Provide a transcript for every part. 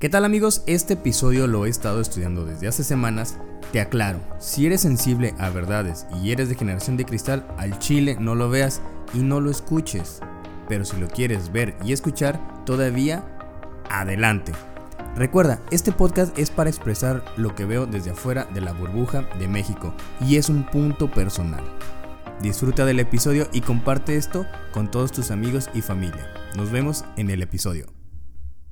¿Qué tal amigos? Este episodio lo he estado estudiando desde hace semanas. Te aclaro, si eres sensible a verdades y eres de generación de cristal, al chile no lo veas y no lo escuches. Pero si lo quieres ver y escuchar, todavía adelante. Recuerda, este podcast es para expresar lo que veo desde afuera de la burbuja de México y es un punto personal. Disfruta del episodio y comparte esto con todos tus amigos y familia. Nos vemos en el episodio.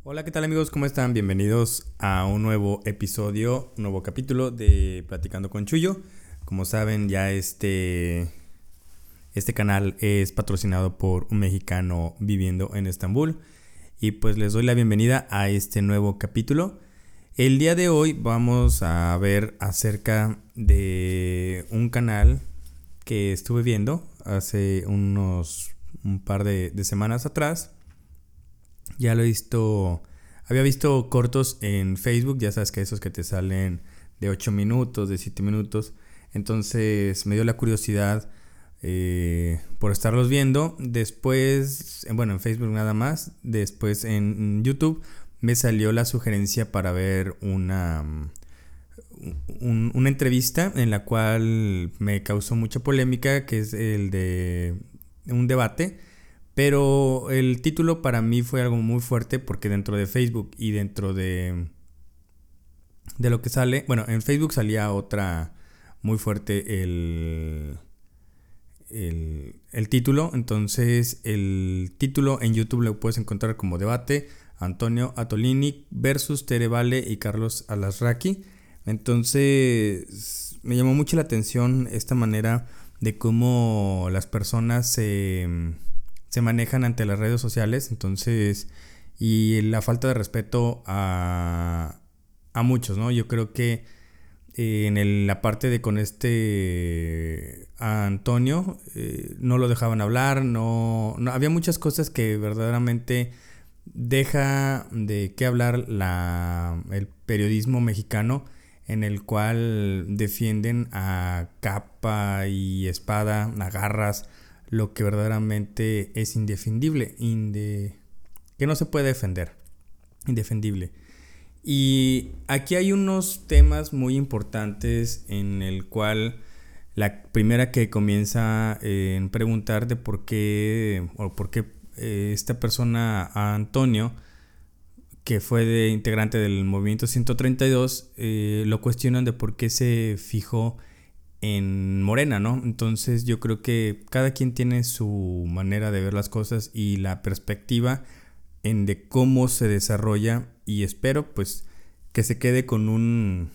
Hola, ¿qué tal amigos? ¿Cómo están? Bienvenidos a un nuevo episodio, un nuevo capítulo de Platicando con Chuyo. Como saben, ya este, este canal es patrocinado por un mexicano viviendo en Estambul. Y pues les doy la bienvenida a este nuevo capítulo. El día de hoy vamos a ver acerca de un canal que estuve viendo hace unos un par de, de semanas atrás ya lo he visto, había visto cortos en Facebook, ya sabes que esos que te salen de 8 minutos, de 7 minutos. Entonces me dio la curiosidad eh, por estarlos viendo. Después, bueno, en Facebook nada más. Después en YouTube me salió la sugerencia para ver una, una entrevista en la cual me causó mucha polémica, que es el de un debate pero el título para mí fue algo muy fuerte porque dentro de Facebook y dentro de, de lo que sale, bueno, en Facebook salía otra muy fuerte el, el, título. Entonces el título en YouTube lo puedes encontrar como debate Antonio Atolini versus Tere Vale y Carlos Alasraki. Entonces me llamó mucho la atención esta manera de cómo las personas se se manejan ante las redes sociales, entonces, y la falta de respeto a, a muchos, ¿no? Yo creo que eh, en la parte de con este Antonio eh, no lo dejaban hablar, no, no, había muchas cosas que verdaderamente deja de qué hablar la, el periodismo mexicano en el cual defienden a capa y espada, a garras, lo que verdaderamente es indefendible, que no se puede defender, indefendible. Y aquí hay unos temas muy importantes en el cual la primera que comienza en preguntar de por qué o por qué eh, esta persona Antonio que fue de integrante del movimiento 132 eh, lo cuestionan de por qué se fijó en Morena, ¿no? Entonces yo creo que cada quien tiene su manera de ver las cosas y la perspectiva en de cómo se desarrolla y espero pues que se quede con un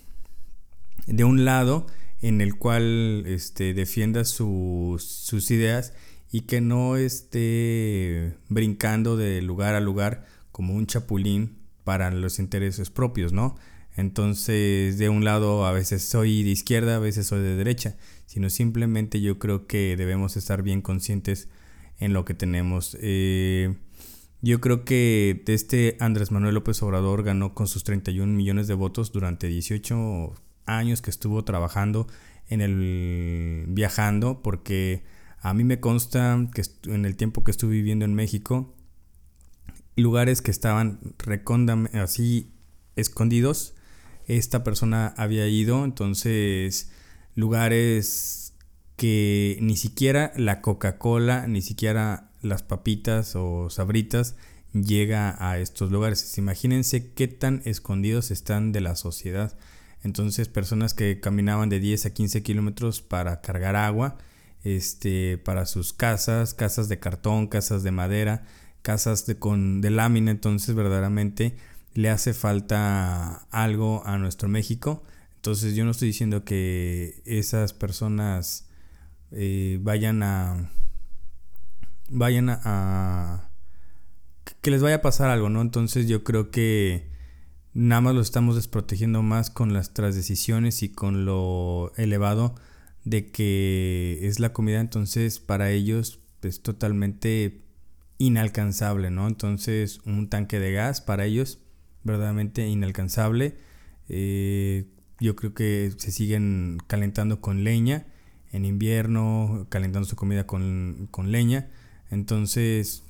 de un lado en el cual este, defienda sus ideas y que no esté brincando de lugar a lugar como un chapulín para los intereses propios, ¿no? Entonces, de un lado a veces soy de izquierda, a veces soy de derecha, sino simplemente yo creo que debemos estar bien conscientes en lo que tenemos. Eh, yo creo que este Andrés Manuel López Obrador ganó con sus 31 millones de votos durante 18 años que estuvo trabajando en el viajando, porque a mí me consta que en el tiempo que estuve viviendo en México, lugares que estaban así escondidos, esta persona había ido, entonces lugares que ni siquiera la Coca-Cola, ni siquiera las papitas o sabritas llega a estos lugares. Imagínense qué tan escondidos están de la sociedad. Entonces personas que caminaban de 10 a 15 kilómetros para cargar agua, este, para sus casas, casas de cartón, casas de madera, casas de, con, de lámina, entonces verdaderamente le hace falta algo a nuestro México. Entonces yo no estoy diciendo que esas personas eh, vayan a... vayan a, que les vaya a pasar algo, ¿no? Entonces yo creo que nada más lo estamos desprotegiendo más con las decisiones y con lo elevado de que es la comida, entonces para ellos es totalmente inalcanzable, ¿no? Entonces un tanque de gas para ellos verdaderamente inalcanzable. Eh, yo creo que se siguen calentando con leña en invierno, calentando su comida con, leña. Entonces,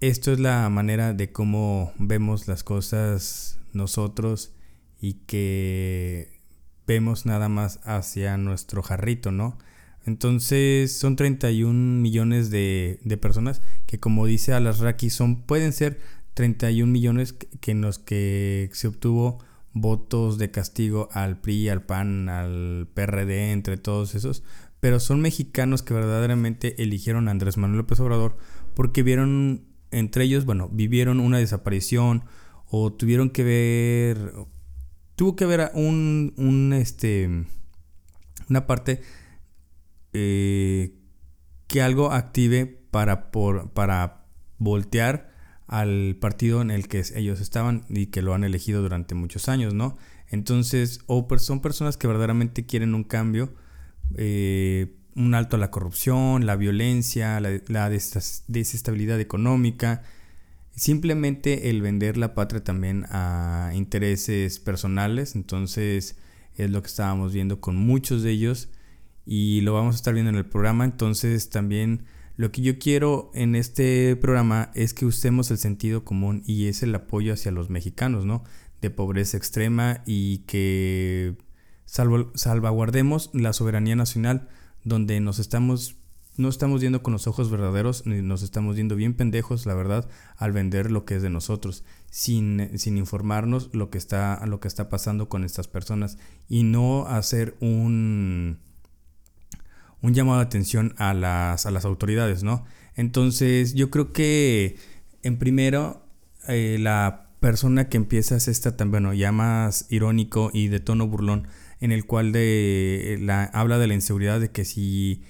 esto es la manera de cómo vemos las cosas nosotros y que vemos nada más hacia nuestro jarrito, ¿no? Entonces son 31 millones de, de personas que como dice Alasraki son, pueden ser 31 millones que en los que se obtuvo votos de castigo al PRI, al PAN, al PRD, entre todos esos, pero son mexicanos que verdaderamente eligieron a Andrés Manuel López Obrador porque vieron entre ellos, bueno, vivieron una desaparición o tuvieron que ver, tuvo que ver un, un este, una parte eh, que algo active para, por, para voltear al partido en el que ellos estaban y que lo han elegido durante muchos años, ¿no? Entonces, o son personas que verdaderamente quieren un cambio, eh, un alto a la corrupción, la violencia, la, la desestabilidad económica, simplemente el vender la patria también a intereses personales, entonces es lo que estábamos viendo con muchos de ellos y lo vamos a estar viendo en el programa, entonces también lo que yo quiero en este programa es que usemos el sentido común y es el apoyo hacia los mexicanos, ¿no? De pobreza extrema y que salvaguardemos la soberanía nacional donde nos estamos no estamos viendo con los ojos verdaderos ni nos estamos viendo bien pendejos, la verdad, al vender lo que es de nosotros, sin, sin informarnos lo que está lo que está pasando con estas personas y no hacer un un llamado de atención a las, a las autoridades, ¿no? Entonces, yo creo que en primero, eh, la persona que empieza es esta tan, bueno, ya más irónico y de tono burlón, en el cual de, la, habla de la inseguridad de que si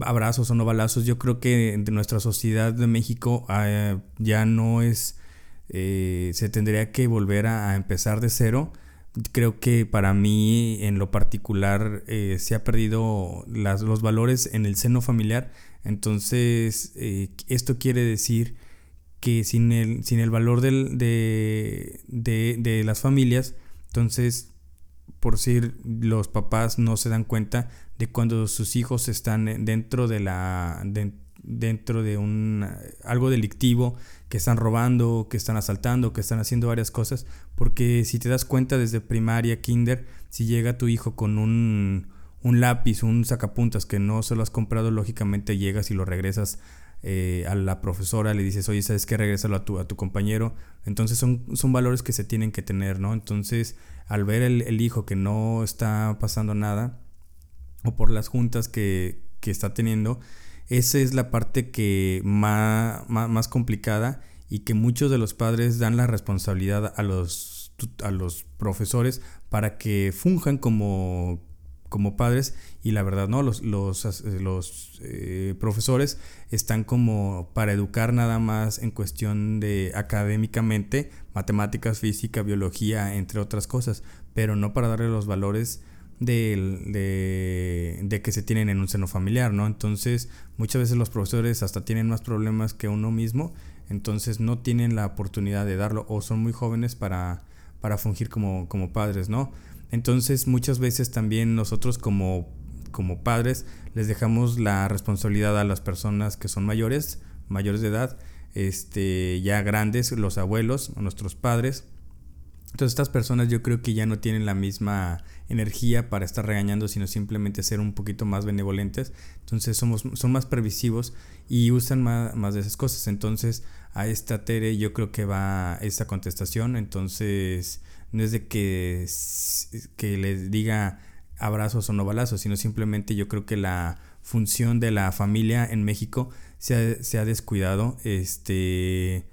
abrazos o no balazos, yo creo que de nuestra sociedad de México ah, ya no es, eh, se tendría que volver a empezar de cero creo que para mí en lo particular eh, se ha perdido las, los valores en el seno familiar. Entonces, eh, esto quiere decir que sin el, sin el valor del, de, de, de, las familias, entonces, por decir, los papás no se dan cuenta de cuando sus hijos están dentro de la... dentro de un algo delictivo que están robando, que están asaltando, que están haciendo varias cosas, porque si te das cuenta desde primaria, kinder, si llega tu hijo con un, un lápiz, un sacapuntas que no se lo has comprado, lógicamente llegas y lo regresas eh, a la profesora, le dices, oye, ¿sabes qué? Regrésalo a tu, a tu compañero. Entonces son, son valores que se tienen que tener, ¿no? Entonces, al ver el, el hijo que no está pasando nada, o por las juntas que, que está teniendo, esa es la parte que más, más, complicada y que muchos de los padres dan la responsabilidad a los, a los profesores para que funjan como, como padres y la verdad no, los, los, los eh, profesores están como para educar nada más en cuestión de académicamente, matemáticas, física, biología, entre otras cosas, pero no para darle los valores de, de, que se tienen en un seno familiar, ¿no? Entonces, muchas veces los profesores hasta tienen más problemas que uno mismo, entonces no tienen la oportunidad de darlo o son muy jóvenes para, para fungir como, como padres, ¿no? Entonces, muchas veces también nosotros como, como padres les dejamos la responsabilidad a las personas que son mayores, mayores de edad, este, ya grandes, los abuelos, nuestros padres, entonces estas personas yo creo que ya no tienen la misma energía para estar regañando, sino simplemente ser un poquito más benevolentes. Entonces somos, son más previsivos y usan más, más de esas cosas. Entonces a esta Tere yo creo que va esta contestación. Entonces no es de que, que les diga abrazos o no balazos, sino simplemente yo creo que la función de la familia en México se ha, se ha descuidado. Este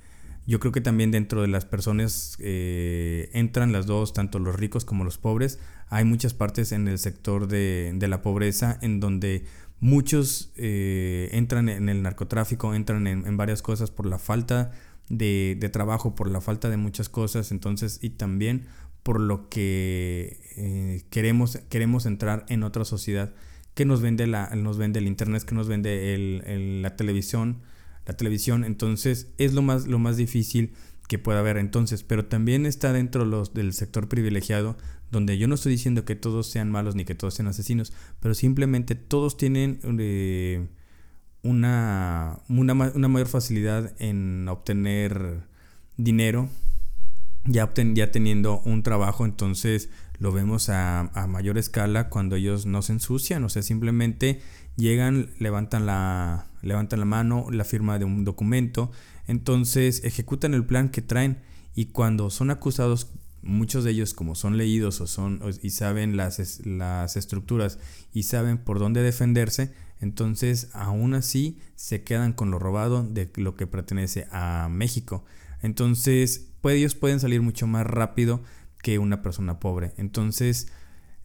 yo creo que también dentro de las personas eh, entran las dos, tanto los ricos como los pobres. Hay muchas partes en el sector de, la pobreza en donde muchos eh, entran en el narcotráfico, entran en, varias cosas por la falta de, trabajo, por la falta de muchas cosas, entonces, y también por lo que eh, queremos, queremos entrar en otra sociedad que nos vende, la, nos vende el internet, que nos vende el, la televisión, la televisión, entonces es lo más, lo más difícil que pueda haber. Entonces, pero también está dentro los, del sector privilegiado, donde yo no estoy diciendo que todos sean malos ni que todos sean asesinos, pero simplemente todos tienen eh, una, una, mayor facilidad en obtener dinero, ya, ya teniendo un trabajo, entonces lo vemos a, a, mayor escala cuando ellos no se ensucian, o sea, simplemente llegan, levantan la, levantan la mano, la firma de un documento, entonces ejecutan el plan que traen y cuando son acusados muchos de ellos como son leídos o son y saben las, las estructuras y saben por dónde defenderse, entonces aún así se quedan con lo robado de lo que pertenece a México. Entonces pues, ellos pueden salir mucho más rápido que una persona pobre. Entonces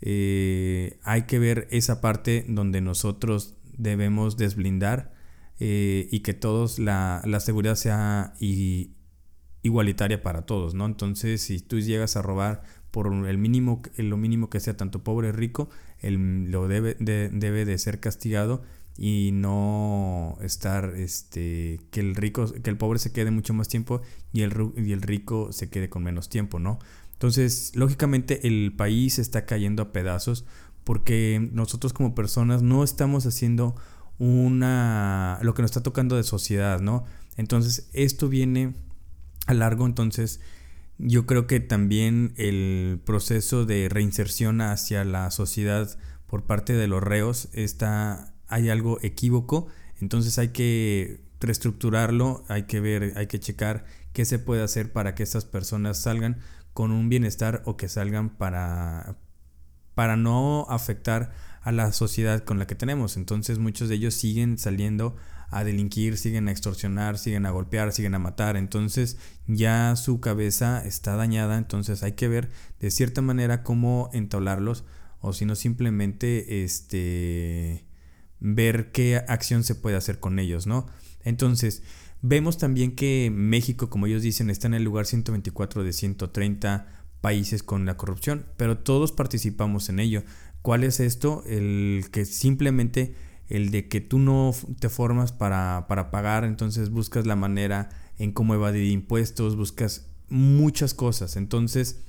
eh, hay que ver esa parte donde nosotros debemos desblindar eh, y que todos la, la seguridad sea igualitaria para todos, ¿no? Entonces, si tú llegas a robar por el mínimo, lo mínimo que sea, tanto pobre o rico, el, lo debe de, debe de ser castigado y no estar, este, que el rico, que el pobre se quede mucho más tiempo y el, y el rico se quede con menos tiempo, ¿no? Entonces, lógicamente el país está cayendo a pedazos porque nosotros como personas no estamos haciendo una lo que nos está tocando de sociedad, ¿no? Entonces, esto viene a largo, entonces yo creo que también el proceso de reinserción hacia la sociedad por parte de los reos está hay algo equívoco, entonces hay que reestructurarlo, hay que ver, hay que checar qué se puede hacer para que estas personas salgan con un bienestar o que salgan para para no afectar a la sociedad con la que tenemos. Entonces muchos de ellos siguen saliendo a delinquir, siguen a extorsionar, siguen a golpear, siguen a matar. Entonces ya su cabeza está dañada, entonces hay que ver de cierta manera cómo entablarlos o si no simplemente este ver qué acción se puede hacer con ellos, ¿no? Entonces, vemos también que México, como ellos dicen, está en el lugar 124 de 130 países con la corrupción, pero todos participamos en ello. ¿Cuál es esto? El que simplemente el de que tú no te formas para, pagar, entonces buscas la manera en cómo evadir impuestos, buscas muchas cosas. Entonces,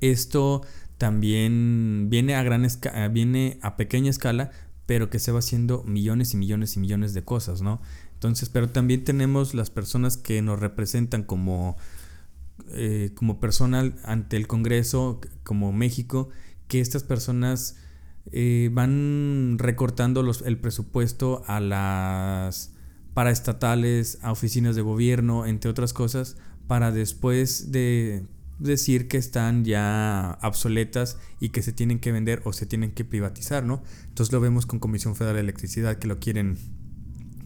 esto también viene a gran escala, viene a pequeña escala, pero que se va haciendo millones y millones y millones de cosas, ¿no? Entonces, pero también tenemos las personas que nos representan como, eh, como personal ante el Congreso, como México, que estas personas eh, van recortando el presupuesto a las paraestatales, a oficinas de gobierno, entre otras cosas, para después de decir que están ya obsoletas y que se tienen que vender o se tienen que privatizar, ¿no? Entonces lo vemos con Comisión Federal de Electricidad que lo quieren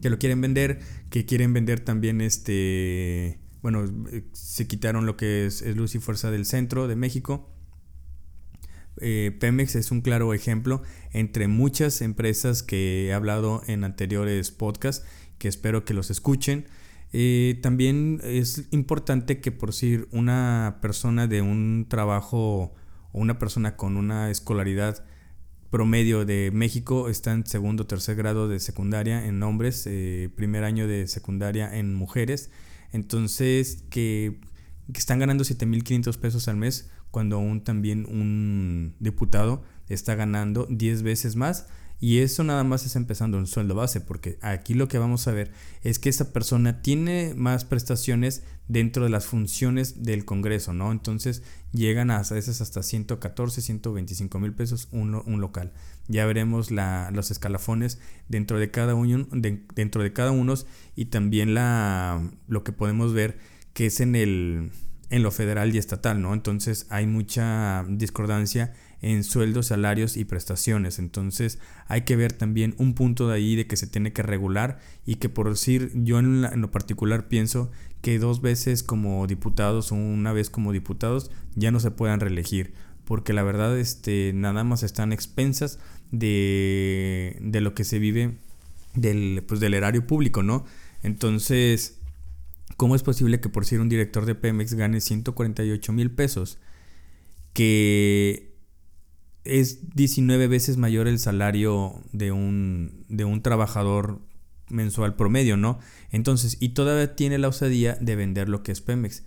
que lo quieren vender, que quieren vender también este, bueno, se quitaron lo que es Luz y Fuerza del Centro de México eh, Pemex es un claro ejemplo entre muchas empresas que he hablado en anteriores podcasts, que espero que los escuchen. Eh, también es importante que por si una persona de un trabajo o una persona con una escolaridad promedio de México está en segundo o tercer grado de secundaria en hombres, eh, primer año de secundaria en mujeres. Entonces, que, que están ganando 7.500 pesos al mes cuando aún también un diputado está ganando 10 veces más. Y eso nada más es empezando un sueldo base, porque aquí lo que vamos a ver es que esa persona tiene más prestaciones dentro de las funciones del Congreso, ¿no? Entonces llegan a, veces hasta 114, 125 mil pesos un, un, local. Ya veremos la, los escalafones dentro de cada uno, dentro de cada uno y también la, lo que podemos ver que es en el en lo federal y estatal, ¿no? Entonces hay mucha discordancia en sueldos, salarios y prestaciones. Entonces hay que ver también un punto de ahí de que se tiene que regular y que por decir, yo en, lo particular pienso que dos veces como diputados o una vez como diputados ya no se puedan reelegir. Porque la verdad, este, nada más están expensas de, de lo que se vive del, pues, del erario público, ¿no? Entonces, ¿Cómo es posible que por ser un director de Pemex gane 148 mil pesos? Que es 19 veces mayor el salario de un, de un trabajador mensual promedio, ¿no? Entonces, y todavía tiene la osadía de vender lo que es Pemex.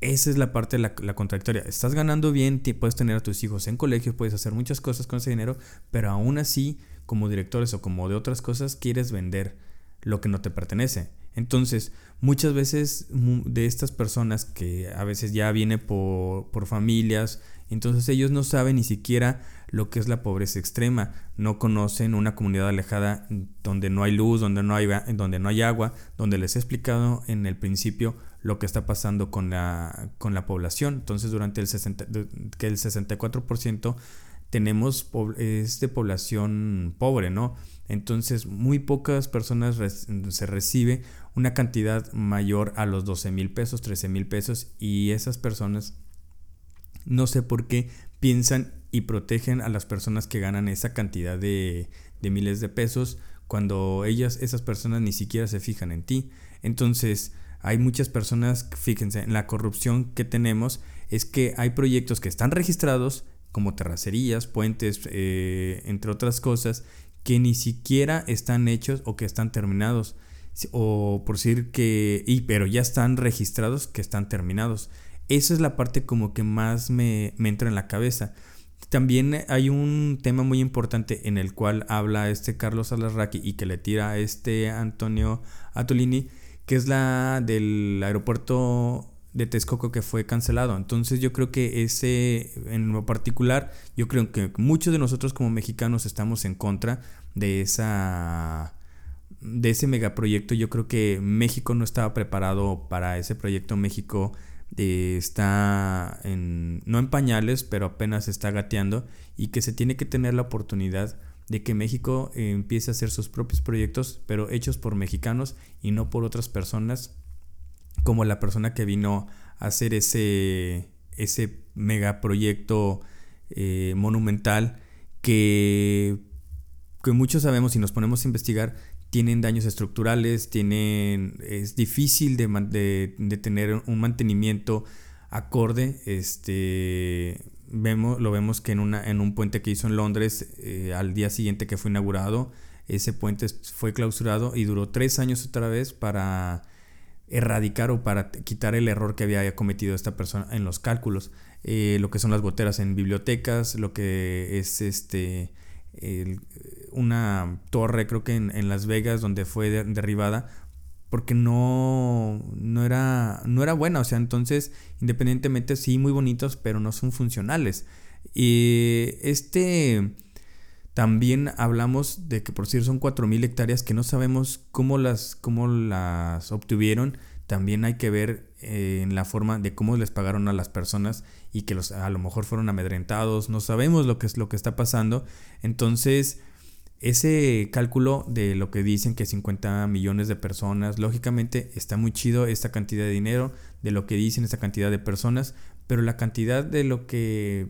Esa es la parte de la, la, contradictoria. Estás ganando bien, puedes tener a tus hijos en colegio, puedes hacer muchas cosas con ese dinero, pero aún así como directores o como de otras cosas, quieres vender lo que no te pertenece. Entonces, muchas veces de estas personas que a veces ya viene por, por familias, entonces ellos no saben ni siquiera lo que es la pobreza extrema, no conocen una comunidad alejada donde no hay luz, donde no hay, donde no hay agua, donde les he explicado en el principio lo que está pasando con la, con la población. Entonces durante el, 60, que el 64% tenemos es de población pobre, ¿no? Entonces muy pocas personas se recibe una cantidad mayor a los 12 mil pesos, 13 mil pesos y esas personas no sé por qué piensan y protegen a las personas que ganan esa cantidad de, miles de pesos cuando ellas, esas personas ni siquiera se fijan en ti. Entonces, hay muchas personas, fíjense, en la corrupción que tenemos es que hay proyectos que están registrados, como terracerías, puentes, eh, entre otras cosas, que ni siquiera están hechos o que están terminados. O por decir que, y, pero ya están registrados que están terminados. Esa es la parte como que más me, entra en la cabeza. También hay un tema muy importante en el cual habla este Carlos Alarraqui y que le tira a este Antonio Atolini, que es la del aeropuerto de Texcoco que fue cancelado. Entonces yo creo que ese, en lo particular, yo creo que muchos de nosotros como mexicanos estamos en contra de esa de ese megaproyecto. Yo creo que México no estaba preparado para ese proyecto. México eh, está en, no en pañales, pero apenas está gateando y que se tiene que tener la oportunidad de que México eh, empiece a hacer sus propios proyectos, pero hechos por mexicanos y no por otras personas, como la persona que vino a hacer ese, ese megaproyecto eh, monumental que, que muchos sabemos y nos ponemos a investigar tienen daños estructurales, tienen, es difícil de, de, tener un mantenimiento acorde. Este, vemos, lo vemos que en, una, en un puente que hizo en Londres, eh, al día siguiente que fue inaugurado, ese puente fue clausurado y duró tres años otra vez para erradicar o para quitar el error que había cometido esta persona en los cálculos. Eh, lo que son las goteras en bibliotecas, lo que es este una torre, creo que en, Las Vegas, donde fue derribada, porque no, no, era, no era buena. O sea, entonces, independientemente, sí, muy bonitos, pero no son funcionales. Y este. También hablamos de que por cierto son 4.000 hectáreas que no sabemos cómo las, cómo las obtuvieron también hay que ver eh, en la forma de cómo les pagaron a las personas y que los, a lo mejor fueron amedrentados, no sabemos lo que es lo que está pasando. Entonces, ese cálculo de lo que dicen que 50 millones de personas, lógicamente está muy chido esta cantidad de dinero, de lo que dicen esta cantidad de personas, pero la cantidad de lo que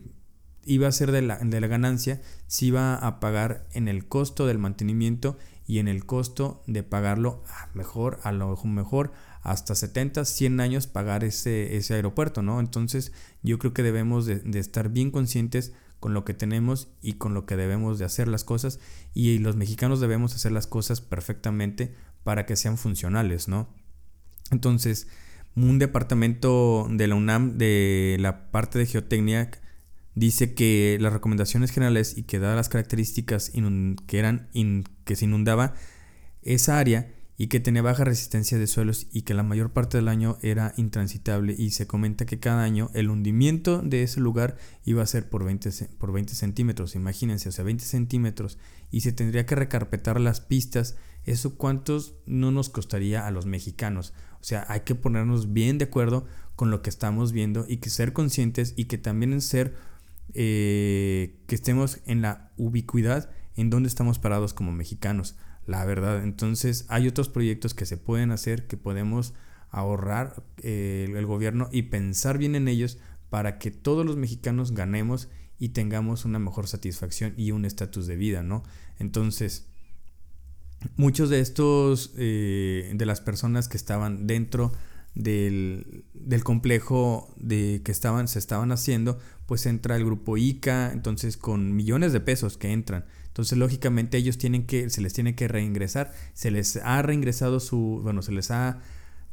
iba a ser de la, de la ganancia se iba a pagar en el costo del mantenimiento y en el costo de pagarlo mejor, a lo mejor hasta 70, 100 años pagar ese, ese aeropuerto, ¿no? Entonces yo creo que debemos de, estar bien conscientes con lo que tenemos y con lo que debemos de hacer las cosas y los mexicanos debemos hacer las cosas perfectamente para que sean funcionales, ¿no? Entonces, un departamento de la UNAM de la parte de geotecnia dice que las recomendaciones generales y que dadas las características que eran que se inundaba esa área y que tenía baja resistencia de suelos y que la mayor parte del año era intransitable y se comenta que cada año el hundimiento de ese lugar iba a ser por 20, por 20 centímetros, imagínense, o sea, 20 centímetros y se tendría que recarpetar las pistas, eso cuántos no nos costaría a los mexicanos, o sea, hay que ponernos bien de acuerdo con lo que estamos viendo y que ser conscientes y que también ser, eh, que estemos en la ubicuidad en donde estamos parados como mexicanos la verdad. Entonces hay otros proyectos que se pueden hacer, que podemos ahorrar eh, el gobierno y pensar bien en ellos para que todos los mexicanos ganemos y tengamos una mejor satisfacción y un estatus de vida, ¿no? Entonces, muchos de estos, eh, de las personas que estaban dentro del, del, complejo de que estaban, se estaban haciendo, pues entra el grupo ICA, entonces con millones de pesos que entran. Entonces, lógicamente, ellos tienen que, se les tiene que reingresar. Se les ha reingresado su, bueno, se les ha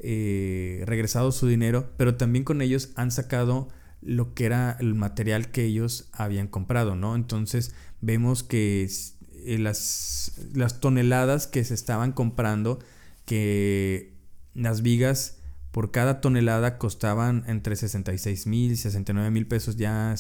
eh, regresado su dinero, pero también con ellos han sacado lo que era el material que ellos habían comprado, ¿no? Entonces, vemos que eh, las, las toneladas que se estaban comprando, que las vigas por cada tonelada costaban entre 66 mil y 69 mil pesos ya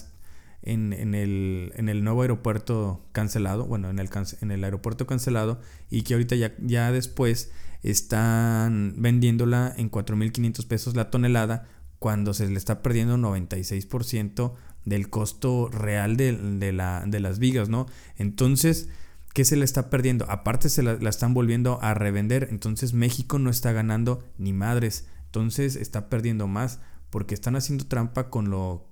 en, el, en, el, nuevo aeropuerto cancelado, bueno, en el, en el aeropuerto cancelado y que ahorita ya, ya después están vendiéndola en 4.500 pesos la tonelada cuando se le está perdiendo 96% del costo real de, la, de, las vigas, ¿no? Entonces, ¿qué se le está perdiendo? Aparte se la, están volviendo a revender, entonces México no está ganando ni madres. Entonces está perdiendo más porque están haciendo trampa con, lo,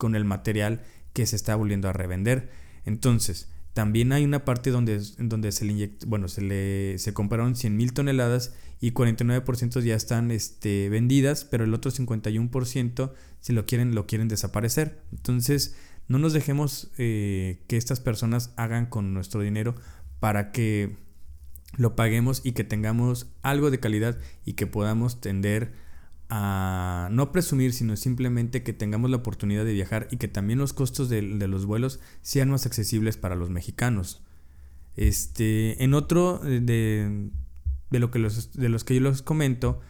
con el material que se está volviendo a revender. Entonces, también hay una parte donde, donde se le bueno, se le se compraron 100 mil toneladas y 49% ya están este, vendidas, pero el otro 51% si lo quieren, lo quieren desaparecer. Entonces, no nos dejemos eh, que estas personas hagan con nuestro dinero para que lo paguemos y que tengamos algo de calidad y que podamos tender a no presumir, sino simplemente que tengamos la oportunidad de viajar y que también los costos de, los vuelos sean más accesibles para los mexicanos. Este, en otro de, de, lo que los, de los que yo les comento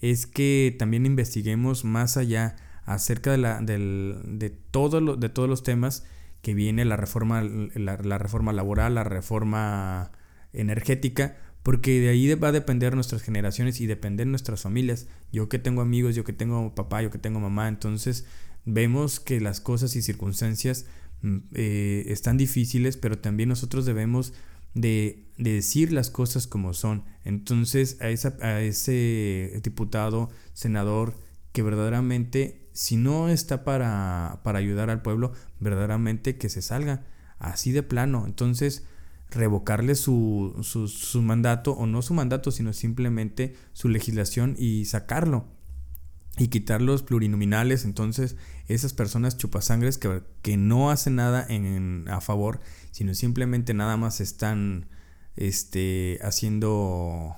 es que también investiguemos más allá acerca de, la, de, de todos los temas que viene la reforma, la reforma laboral, la reforma energética, porque de ahí va a depender nuestras generaciones y depender nuestras familias. Yo que tengo amigos, yo que tengo papá, yo que tengo mamá, entonces vemos que las cosas y circunstancias mm, eh, están difíciles, pero también nosotros debemos de, decir las cosas como son. Entonces a, esa, a ese diputado, senador, que verdaderamente, si no está para, para ayudar al pueblo, verdaderamente que se salga así de plano. Entonces, revocarle su, su, mandato, o no su mandato, sino simplemente su legislación y sacarlo. Y quitar los plurinominales, entonces esas personas chupasangres que, que no hacen nada en, a favor, sino simplemente nada más están este, haciendo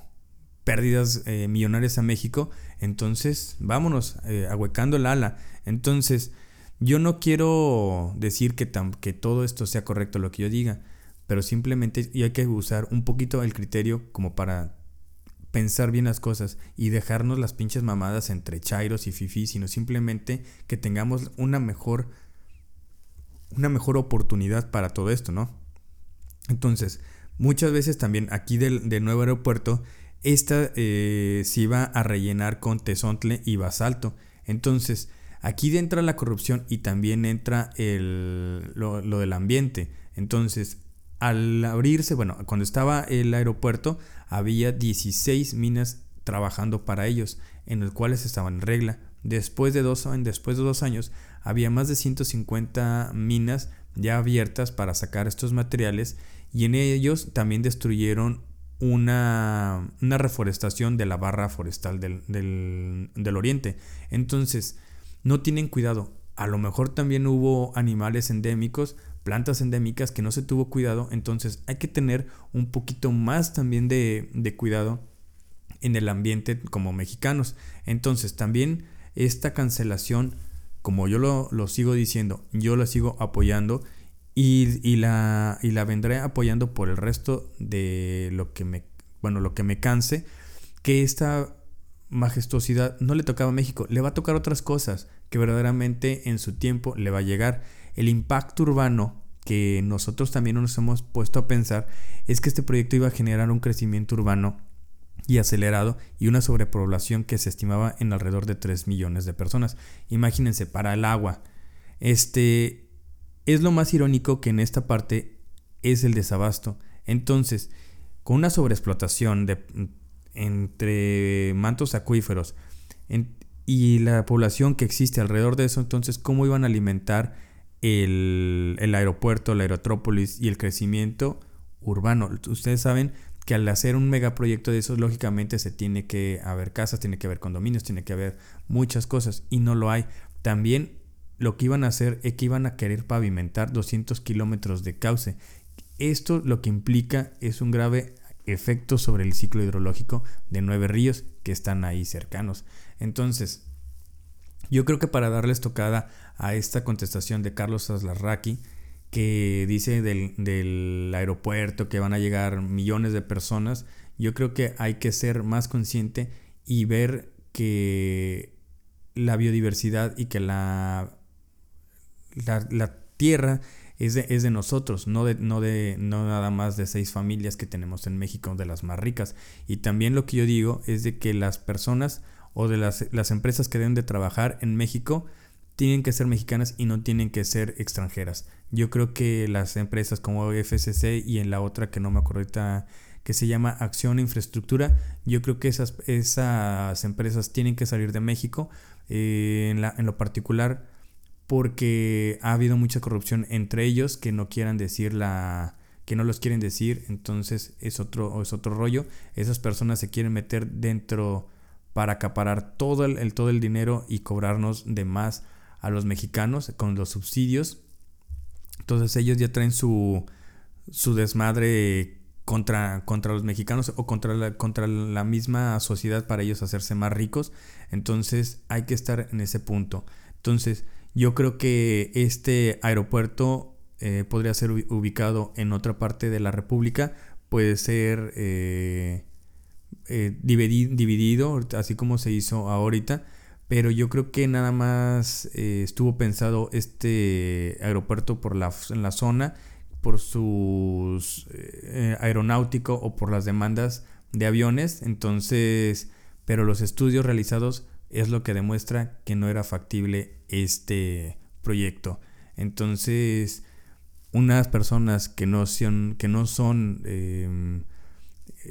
pérdidas eh, millonarias a México, entonces vámonos, eh, ahuecando el ala. Entonces, yo no quiero decir que, que todo esto sea correcto lo que yo diga, pero simplemente y hay que usar un poquito el criterio como para pensar bien las cosas y dejarnos las pinches mamadas entre chairos y fifi, sino simplemente que tengamos una mejor una mejor oportunidad para todo esto, ¿no? Entonces, muchas veces también aquí del, nuevo aeropuerto, esta eh, se iba a rellenar con tesontle y basalto. Entonces, aquí entra la corrupción y también entra el, lo, lo del ambiente. Entonces, al abrirse, bueno, cuando estaba el aeropuerto, había 16 minas trabajando para ellos, en los cuales estaban en regla. Después de dos, después de dos años, había más de 150 minas ya abiertas para sacar estos materiales y en ellos también destruyeron una, una reforestación de la barra forestal del, del, del oriente. Entonces, no tienen cuidado. A lo mejor también hubo animales endémicos, plantas endémicas que no se tuvo cuidado, entonces hay que tener un poquito más también de, cuidado en el ambiente como mexicanos. Entonces también esta cancelación, como yo lo, sigo diciendo, yo la sigo apoyando y, la, y la vendré apoyando por el resto de lo que me, bueno, lo que me canse, que esta majestuosidad no le tocaba a México, le va a tocar otras cosas que verdaderamente en su tiempo le va a llegar el impacto urbano que nosotros también nos hemos puesto a pensar es que este proyecto iba a generar un crecimiento urbano y acelerado y una sobrepoblación que se estimaba en alrededor de 3 millones de personas. Imagínense, para el agua. Este es lo más irónico que en esta parte es el desabasto. Entonces, con una sobreexplotación de, entre mantos acuíferos y la población que existe alrededor de eso, entonces, ¿cómo iban a alimentar el, aeropuerto, la aerotrópolis y el crecimiento urbano. Ustedes saben que al hacer un megaproyecto de esos, lógicamente se tiene que haber casas, tiene que haber condominios, tiene que haber muchas cosas y no lo hay. También lo que iban a hacer es que iban a querer pavimentar 200 kilómetros de cauce. Esto lo que implica es un grave efecto sobre el ciclo hidrológico de nueve ríos que están ahí cercanos. Entonces, yo creo que para darles tocada a esta contestación de Carlos Aslarraqui, que dice del, del, aeropuerto que van a llegar millones de personas, yo creo que hay que ser más consciente y ver que la biodiversidad y que la, la, tierra es de, es de, nosotros, no, de, no, de, no nada más de seis familias que tenemos en México, de las más ricas. Y también lo que yo digo es de que las personas o de las, las empresas que deben de trabajar en México tienen que ser mexicanas y no tienen que ser extranjeras. Yo creo que las empresas como FCC y en la otra que no me acuerdo ahorita que se llama Acción Infraestructura, yo creo que esas, esas empresas tienen que salir de México eh, en lo particular porque ha habido mucha corrupción entre ellos que no quieran decir la que no los quieren decir, entonces es otro es otro rollo. Esas personas se quieren meter dentro para acaparar todo el, todo el dinero y cobrarnos de más a los mexicanos con los subsidios. Entonces ellos ya traen su, su desmadre contra, contra los mexicanos o contra la, contra la misma sociedad para ellos hacerse más ricos. Entonces hay que estar en ese punto. Entonces yo creo que este aeropuerto eh, podría ser ubicado en otra parte de la República. Puede ser eh, eh, dividido, así como se hizo ahorita. Pero yo creo que nada más estuvo pensado este aeropuerto por la, en la zona por su eh, aeronáutico o por las demandas de aviones. Entonces, pero los estudios realizados es lo que demuestra que no era factible este proyecto. Entonces, unas personas que no son, que no son em,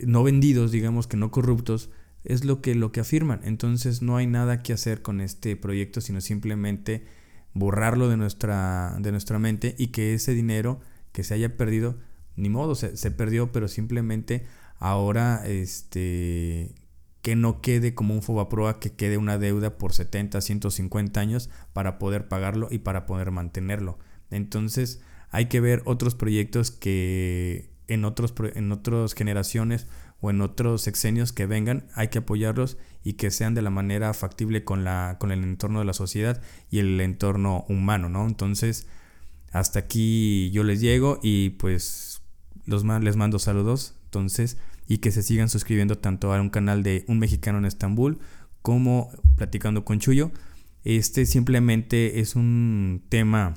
no vendidos, digamos que no corruptos, es lo que, lo que afirman. Entonces no hay nada que hacer con este proyecto, sino simplemente borrarlo de nuestra, de nuestra mente y que ese dinero que se haya perdido, ni modo, se, se perdió, pero simplemente ahora este que no quede como un Fobaproa, que quede una deuda por 70, 150 años para poder pagarlo y para poder mantenerlo. Entonces hay que ver otros proyectos que en, otros, en otras generaciones o en otros sexenios que vengan, hay que apoyarlos y que sean de la manera factible con, la, con el entorno de la sociedad y el entorno humano, ¿no? Entonces, hasta aquí yo les llego y pues los les mando saludos. Entonces, y que se sigan suscribiendo tanto a un canal de Un Mexicano en Estambul como Platicando con Chuyo. Este simplemente es un tema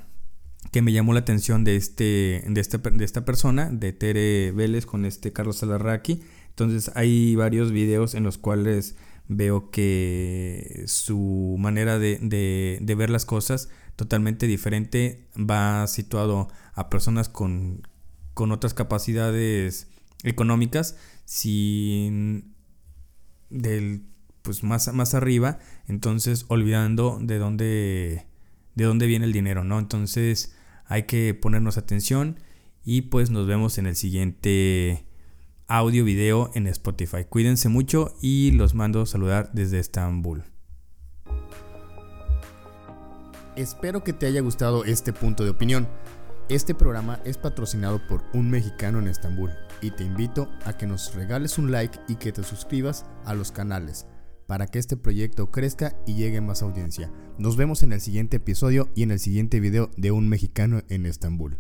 que me llamó la atención de, este, de, esta, de esta persona, de Tere Vélez con este Carlos Salarraqui. Entonces hay varios videos en los cuales veo que su manera de, de ver las cosas totalmente diferente, va situado a personas con, con otras capacidades económicas, sin del pues más, más arriba, entonces olvidando de dónde de dónde viene el dinero, ¿no? Entonces hay que ponernos atención y pues nos vemos en el siguiente audio video en Spotify. Cuídense mucho y los mando a saludar desde Estambul. Espero que te haya gustado este punto de opinión. Este programa es patrocinado por un mexicano en Estambul y te invito a que nos regales un like y que te suscribas a los canales para que este proyecto crezca y llegue más audiencia. Nos vemos en el siguiente episodio y en el siguiente video de un mexicano en Estambul.